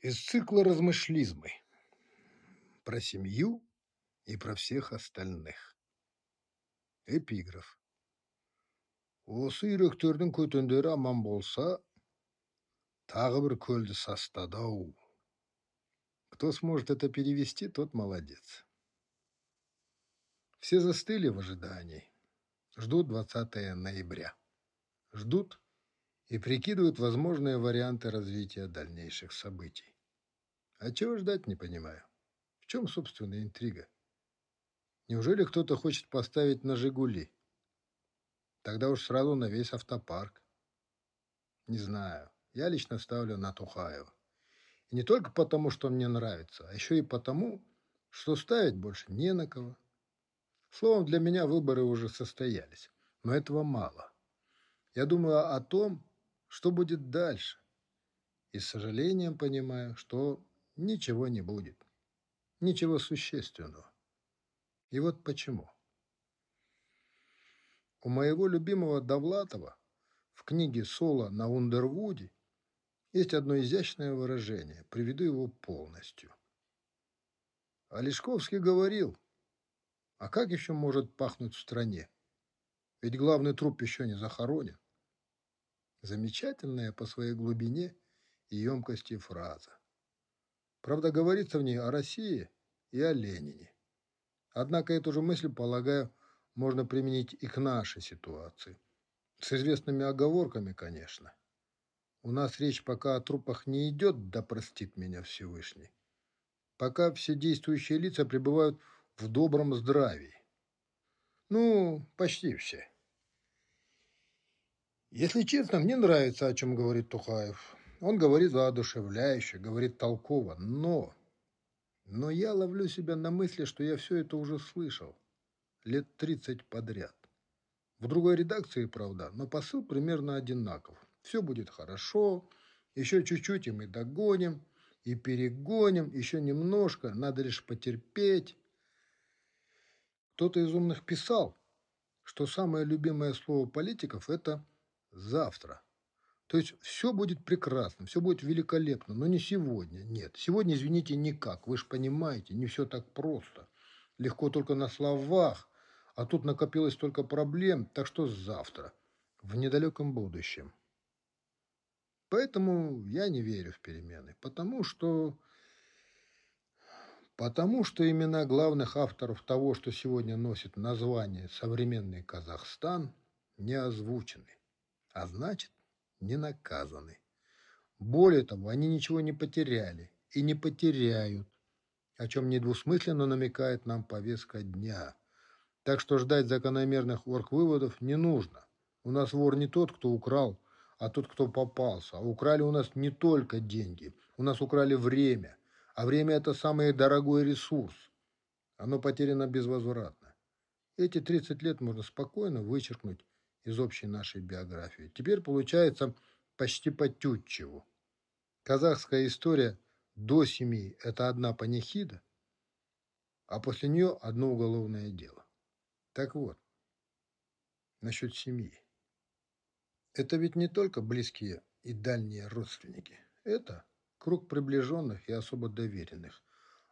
Из цикла размышлизмы про семью и про всех остальных. Эпиграф. Осы үйректердің көтендері аман болса, тағы бір көлді састады ау. Кто сможет это перевести, тот молодец. Все застыли в ожидании. Ждут 20 ноября. Ждут и прикидывают возможные варианты развития дальнейших событий. А чего ждать, не понимаю. В чем, собственно, интрига? Неужели кто-то хочет поставить на «Жигули»? Тогда уж сразу на весь автопарк. Не знаю. Я лично ставлю на Тухаева. И не только потому, что мне нравится, а еще и потому, что ставить больше не на кого. Словом, для меня выборы уже состоялись. Но этого мало. Я думаю о том, что будет дальше. И с сожалением понимаю, что ничего не будет. Ничего существенного. И вот почему. У моего любимого Довлатова в книге «Соло на Ундервуде» есть одно изящное выражение. Приведу его полностью. Олешковский говорил, а как еще может пахнуть в стране? Ведь главный труп еще не захоронен. Замечательная по своей глубине и емкости фраза. Правда, говорится в ней о России и о Ленине. Однако эту же мысль, полагаю, можно применить и к нашей ситуации. С известными оговорками, конечно. У нас речь пока о трупах не идет, да простит меня Всевышний. Пока все действующие лица пребывают в добром здравии. Ну, почти все. Если честно, мне нравится, о чем говорит Тухаев. Он говорит воодушевляюще, говорит толково, но... Но я ловлю себя на мысли, что я все это уже слышал лет 30 подряд. В другой редакции, правда, но посыл примерно одинаков. Все будет хорошо, еще чуть-чуть и мы догоним, и перегоним, еще немножко, надо лишь потерпеть. Кто-то из умных писал, что самое любимое слово политиков – это «завтра». То есть все будет прекрасно, все будет великолепно, но не сегодня. Нет, сегодня, извините, никак. Вы же понимаете, не все так просто. Легко только на словах, а тут накопилось столько проблем, так что завтра, в недалеком будущем. Поэтому я не верю в перемены, потому что... Потому что имена главных авторов того, что сегодня носит название «Современный Казахстан», не озвучены, а значит, не наказаны. Более того, они ничего не потеряли и не потеряют, о чем недвусмысленно намекает нам повестка дня – так что ждать закономерных орг-выводов не нужно. У нас вор не тот, кто украл, а тот, кто попался. А украли у нас не только деньги, у нас украли время. А время – это самый дорогой ресурс. Оно потеряно безвозвратно. Эти 30 лет можно спокойно вычеркнуть из общей нашей биографии. Теперь получается почти по Тютчеву. Казахская история до семьи – это одна панихида, а после нее одно уголовное дело. Так вот, насчет семьи. Это ведь не только близкие и дальние родственники. Это круг приближенных и особо доверенных.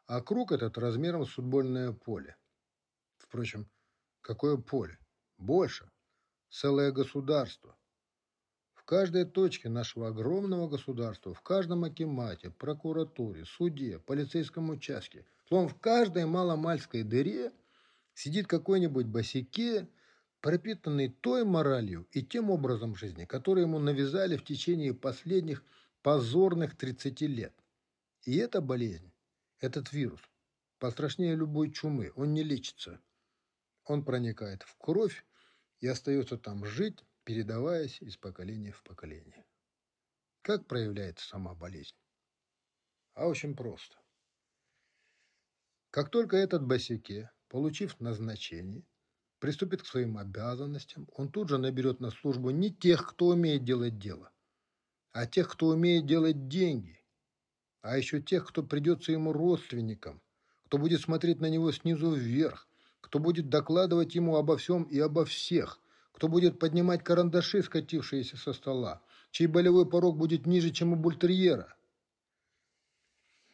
А круг этот размером с футбольное поле. Впрочем, какое поле? Больше. Целое государство. В каждой точке нашего огромного государства, в каждом акимате, прокуратуре, суде, полицейском участке, словом, в каждой маломальской дыре – сидит какой-нибудь босике, пропитанный той моралью и тем образом жизни, который ему навязали в течение последних позорных 30 лет. И эта болезнь, этот вирус, пострашнее любой чумы, он не лечится. Он проникает в кровь и остается там жить, передаваясь из поколения в поколение. Как проявляется сама болезнь? А очень просто. Как только этот босике получив назначение, приступит к своим обязанностям, он тут же наберет на службу не тех, кто умеет делать дело, а тех, кто умеет делать деньги, а еще тех, кто придется ему родственникам, кто будет смотреть на него снизу вверх, кто будет докладывать ему обо всем и обо всех, кто будет поднимать карандаши, скатившиеся со стола, чей болевой порог будет ниже, чем у бультерьера.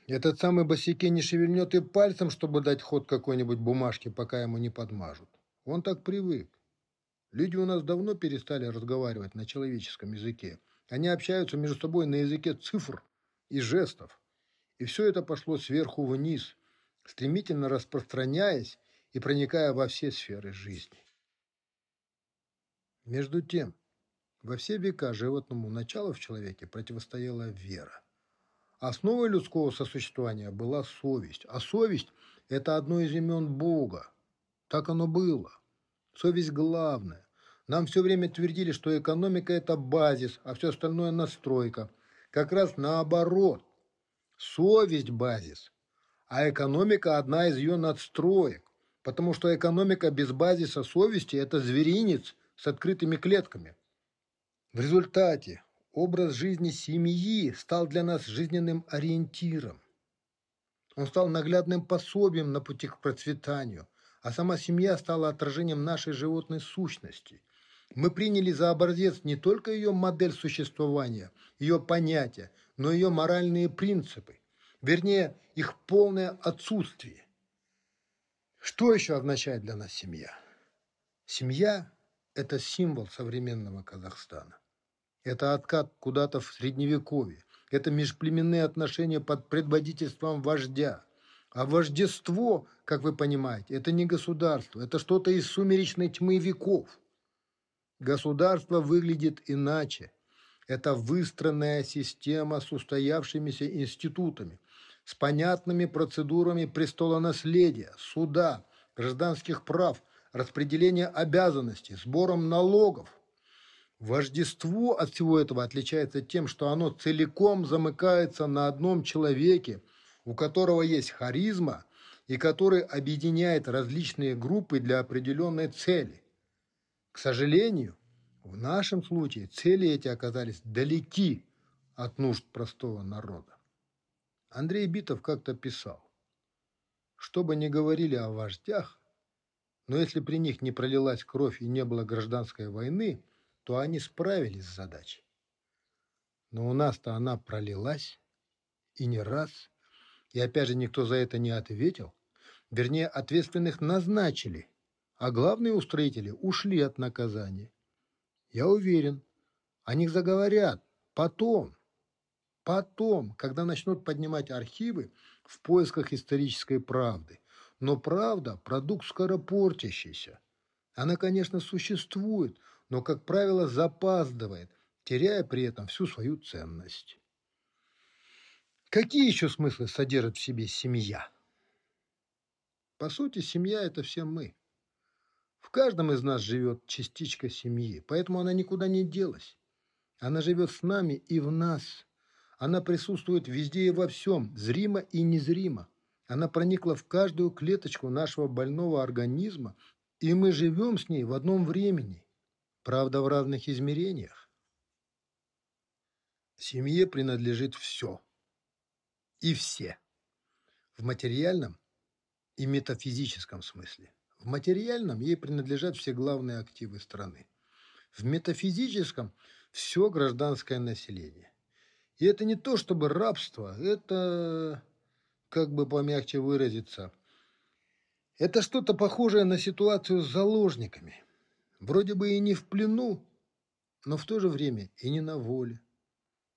Этот самый босике не шевельнет и пальцем, чтобы дать ход какой-нибудь бумажке, пока ему не подмажут. Он так привык. Люди у нас давно перестали разговаривать на человеческом языке. Они общаются между собой на языке цифр и жестов. И все это пошло сверху вниз, стремительно распространяясь и проникая во все сферы жизни. Между тем, во все века животному началу в человеке противостояла вера. Основой людского сосуществования была совесть, а совесть – это одно из имен Бога. Так оно было. Совесть главная. Нам все время твердили, что экономика – это базис, а все остальное – настройка. Как раз наоборот. Совесть – базис, а экономика – одна из ее надстроек. Потому что экономика без базиса совести – это зверинец с открытыми клетками. В результате образ жизни семьи стал для нас жизненным ориентиром. Он стал наглядным пособием на пути к процветанию, а сама семья стала отражением нашей животной сущности. Мы приняли за образец не только ее модель существования, ее понятия, но и ее моральные принципы, вернее, их полное отсутствие. Что еще означает для нас семья? Семья – это символ современного Казахстана. Это откат куда-то в средневековье. Это межплеменные отношения под предводительством вождя. А вождество, как вы понимаете, это не государство, это что-то из сумеречной тьмы веков. Государство выглядит иначе. Это выстроенная система с устоявшимися институтами, с понятными процедурами престола наследия, суда, гражданских прав, распределения обязанностей, сбором налогов – Вождество от всего этого отличается тем, что оно целиком замыкается на одном человеке, у которого есть харизма и который объединяет различные группы для определенной цели. К сожалению, в нашем случае цели эти оказались далеки от нужд простого народа. Андрей Битов как-то писал, что бы ни говорили о вождях, но если при них не пролилась кровь и не было гражданской войны – то они справились с задачей. Но у нас-то она пролилась, и не раз, и опять же никто за это не ответил. Вернее, ответственных назначили, а главные устроители ушли от наказания. Я уверен, о них заговорят потом, потом, когда начнут поднимать архивы в поисках исторической правды. Но правда – продукт скоропортящийся. Она, конечно, существует, но, как правило, запаздывает, теряя при этом всю свою ценность. Какие еще смыслы содержит в себе семья? По сути, семья – это все мы. В каждом из нас живет частичка семьи, поэтому она никуда не делась. Она живет с нами и в нас. Она присутствует везде и во всем, зримо и незримо. Она проникла в каждую клеточку нашего больного организма, и мы живем с ней в одном времени – правда в разных измерениях. Семье принадлежит все и все в материальном и метафизическом смысле. В материальном ей принадлежат все главные активы страны. В метафизическом – все гражданское население. И это не то чтобы рабство, это, как бы помягче выразиться, это что-то похожее на ситуацию с заложниками – Вроде бы и не в плену, но в то же время и не на воле.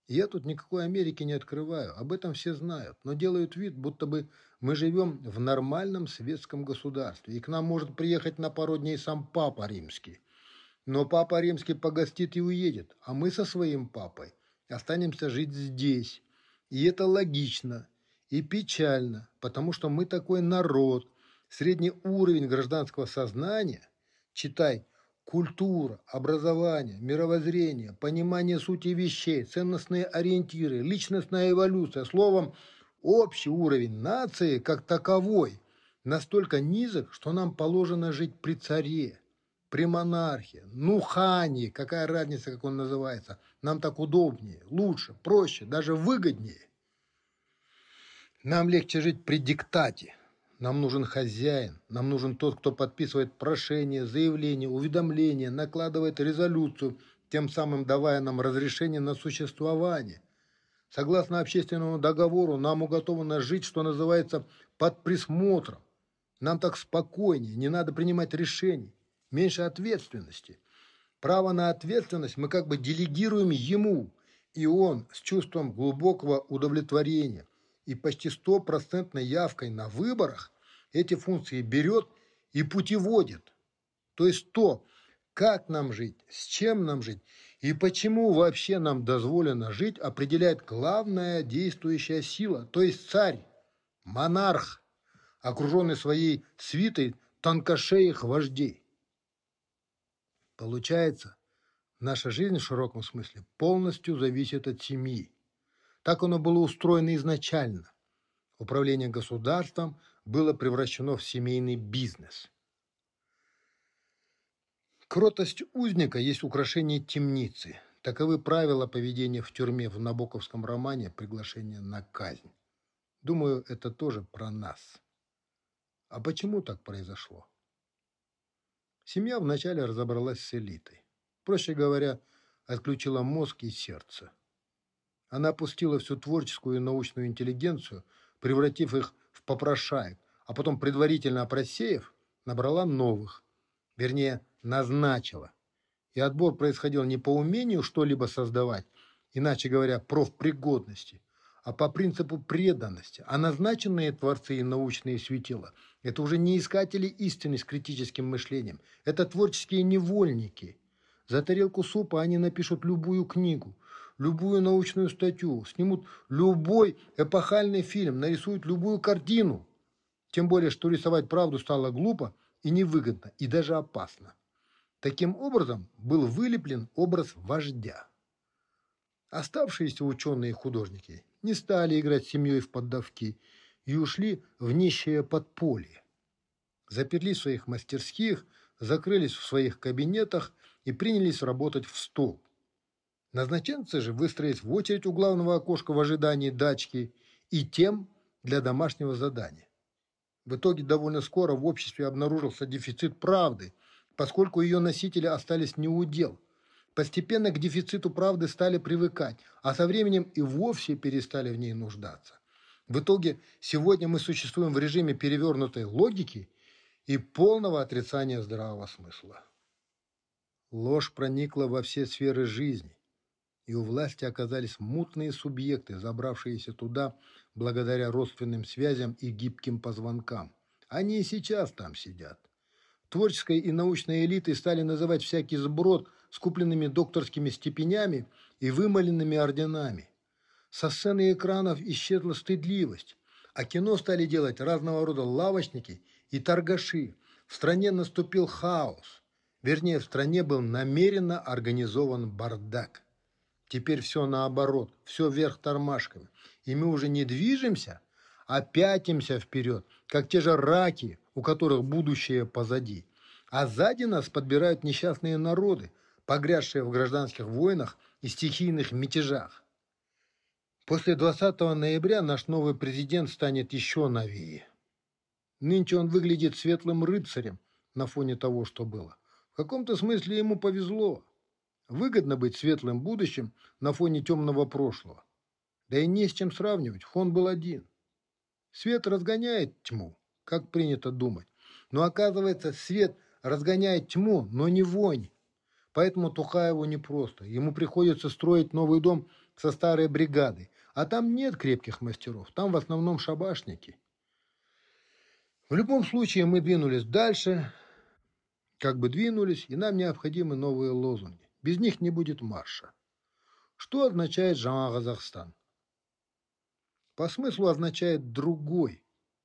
Я тут никакой Америки не открываю, об этом все знают, но делают вид, будто бы мы живем в нормальном светском государстве, и к нам может приехать на пару дней сам Папа Римский. Но Папа Римский погостит и уедет, а мы со своим папой останемся жить здесь. И это логично и печально, потому что мы такой народ, средний уровень гражданского сознания, читай – Культура, образование, мировоззрение, понимание сути вещей, ценностные ориентиры, личностная эволюция, словом, общий уровень нации как таковой настолько низок, что нам положено жить при царе, при монархе, ну хане, какая разница, как он называется, нам так удобнее, лучше, проще, даже выгоднее. Нам легче жить при диктате – нам нужен хозяин, нам нужен тот, кто подписывает прошение, заявление, уведомление, накладывает резолюцию, тем самым давая нам разрешение на существование. Согласно общественному договору, нам уготовано жить, что называется, под присмотром. Нам так спокойнее, не надо принимать решений, меньше ответственности. Право на ответственность мы как бы делегируем ему, и он с чувством глубокого удовлетворения и почти стопроцентной явкой на выборах эти функции берет и путеводит. То есть то, как нам жить, с чем нам жить и почему вообще нам дозволено жить, определяет главная действующая сила, то есть царь, монарх, окруженный своей свитой тонкошеих вождей. Получается, наша жизнь в широком смысле полностью зависит от семьи. Так оно было устроено изначально. Управление государством было превращено в семейный бизнес – Кротость узника есть украшение темницы. Таковы правила поведения в тюрьме в Набоковском романе «Приглашение на казнь». Думаю, это тоже про нас. А почему так произошло? Семья вначале разобралась с элитой. Проще говоря, отключила мозг и сердце. Она опустила всю творческую и научную интеллигенцию, превратив их в попрошаек, а потом, предварительно опросеяв, набрала новых, вернее, назначила. И отбор происходил не по умению что-либо создавать, иначе говоря, профпригодности, а по принципу преданности. А назначенные творцы и научные светила – это уже не искатели истины с критическим мышлением, это творческие невольники. За тарелку супа они напишут любую книгу, любую научную статью, снимут любой эпохальный фильм, нарисуют любую картину. Тем более, что рисовать правду стало глупо и невыгодно, и даже опасно. Таким образом был вылеплен образ вождя. Оставшиеся ученые и художники не стали играть с семьей в поддавки и ушли в нищее подполье. Заперлись в своих мастерских, закрылись в своих кабинетах и принялись работать в стол. Назначенцы же выстроились в очередь у главного окошка в ожидании дачки и тем для домашнего задания. В итоге довольно скоро в обществе обнаружился дефицит правды – поскольку ее носители остались неудел. Постепенно к дефициту правды стали привыкать, а со временем и вовсе перестали в ней нуждаться. В итоге сегодня мы существуем в режиме перевернутой логики и полного отрицания здравого смысла. Ложь проникла во все сферы жизни, и у власти оказались мутные субъекты, забравшиеся туда благодаря родственным связям и гибким позвонкам. Они и сейчас там сидят – Творческой и научной элитой стали называть всякий сброд с купленными докторскими степенями и вымоленными орденами. Со сцены экранов исчезла стыдливость, а кино стали делать разного рода лавочники и торгаши. В стране наступил хаос. Вернее, в стране был намеренно организован бардак. Теперь все наоборот, все вверх тормашками. И мы уже не движемся, а пятимся вперед, как те же раки, у которых будущее позади. А сзади нас подбирают несчастные народы, погрязшие в гражданских войнах и стихийных мятежах. После 20 ноября наш новый президент станет еще новее. Нынче он выглядит светлым рыцарем на фоне того, что было. В каком-то смысле ему повезло. Выгодно быть светлым будущим на фоне темного прошлого. Да и не с чем сравнивать, фон был один. Свет разгоняет тьму, как принято думать. Но оказывается, свет разгоняет тьму, но не вонь. Поэтому Тухаеву непросто. Ему приходится строить новый дом со старой бригадой. А там нет крепких мастеров, там в основном шабашники. В любом случае мы двинулись дальше, как бы двинулись, и нам необходимы новые лозунги. Без них не будет марша. Что означает Жама Казахстан? По смыслу означает другой,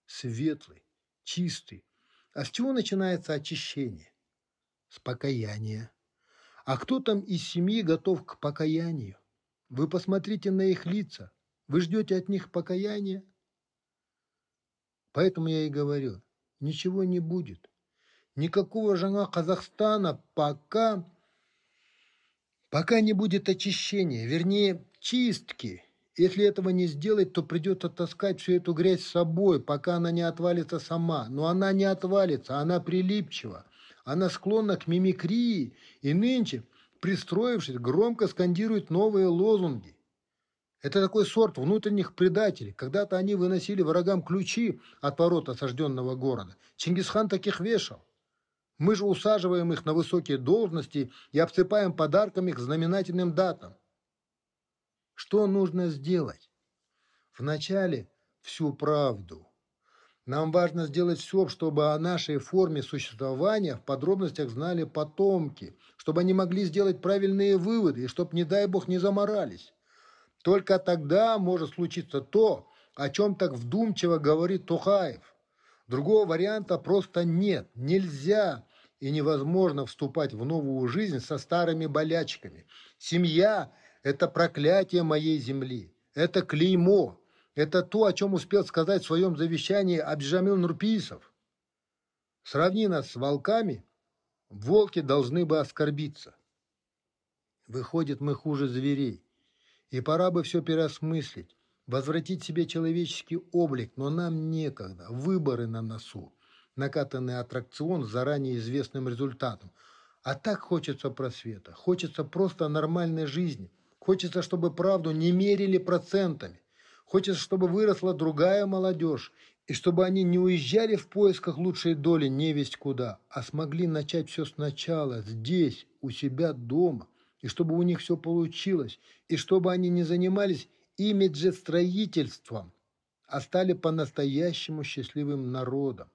светлый, чистый. А с чего начинается очищение? С покаяния. А кто там из семьи готов к покаянию? Вы посмотрите на их лица. Вы ждете от них покаяния? Поэтому я и говорю, ничего не будет. Никакого жена Казахстана пока, пока не будет очищения, вернее, чистки – если этого не сделать, то придется таскать всю эту грязь с собой, пока она не отвалится сама. Но она не отвалится, она прилипчива. Она склонна к мимикрии и нынче, пристроившись, громко скандирует новые лозунги. Это такой сорт внутренних предателей. Когда-то они выносили врагам ключи от ворот осажденного города. Чингисхан таких вешал. Мы же усаживаем их на высокие должности и обсыпаем подарками к знаменательным датам. Что нужно сделать? Вначале всю правду. Нам важно сделать все, чтобы о нашей форме существования в подробностях знали потомки, чтобы они могли сделать правильные выводы и чтобы, не дай бог, не заморались. Только тогда может случиться то, о чем так вдумчиво говорит Тухаев. Другого варианта просто нет. Нельзя и невозможно вступать в новую жизнь со старыми болячками. Семья – это проклятие моей земли, это клеймо, это то, о чем успел сказать в своем завещании Абджамил Нурписов. Сравни нас с волками, волки должны бы оскорбиться. Выходит, мы хуже зверей. И пора бы все переосмыслить, возвратить себе человеческий облик, но нам некогда, выборы на носу, накатанный аттракцион с заранее известным результатом. А так хочется просвета, хочется просто нормальной жизни, хочется, чтобы правду не мерили процентами, хочется, чтобы выросла другая молодежь, и чтобы они не уезжали в поисках лучшей доли невесть куда, а смогли начать все сначала, здесь, у себя дома – и чтобы у них все получилось, и чтобы они не занимались имиджестроительством, а стали по-настоящему счастливым народом.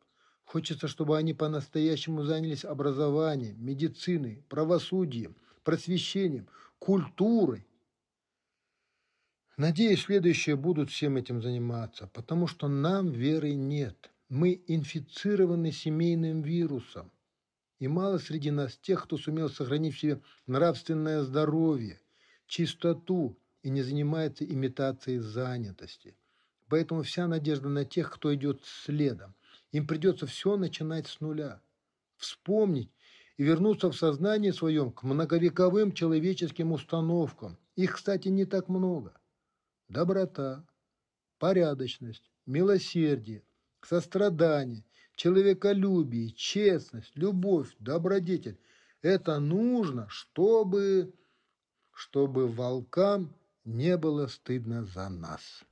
Хочется, чтобы они по-настоящему занялись образованием, медициной, правосудием, просвещением, культурой. Надеюсь, следующие будут всем этим заниматься, потому что нам веры нет. Мы инфицированы семейным вирусом. И мало среди нас тех, кто сумел сохранить в себе нравственное здоровье, чистоту и не занимается имитацией занятости. Поэтому вся надежда на тех, кто идет следом. Им придется все начинать с нуля. Вспомнить и вернуться в сознание своем к многовековым человеческим установкам. Их, кстати, не так много. Доброта, порядочность, милосердие, сострадание, человеколюбие, честность, любовь, добродетель. Это нужно, чтобы, чтобы волкам не было стыдно за нас.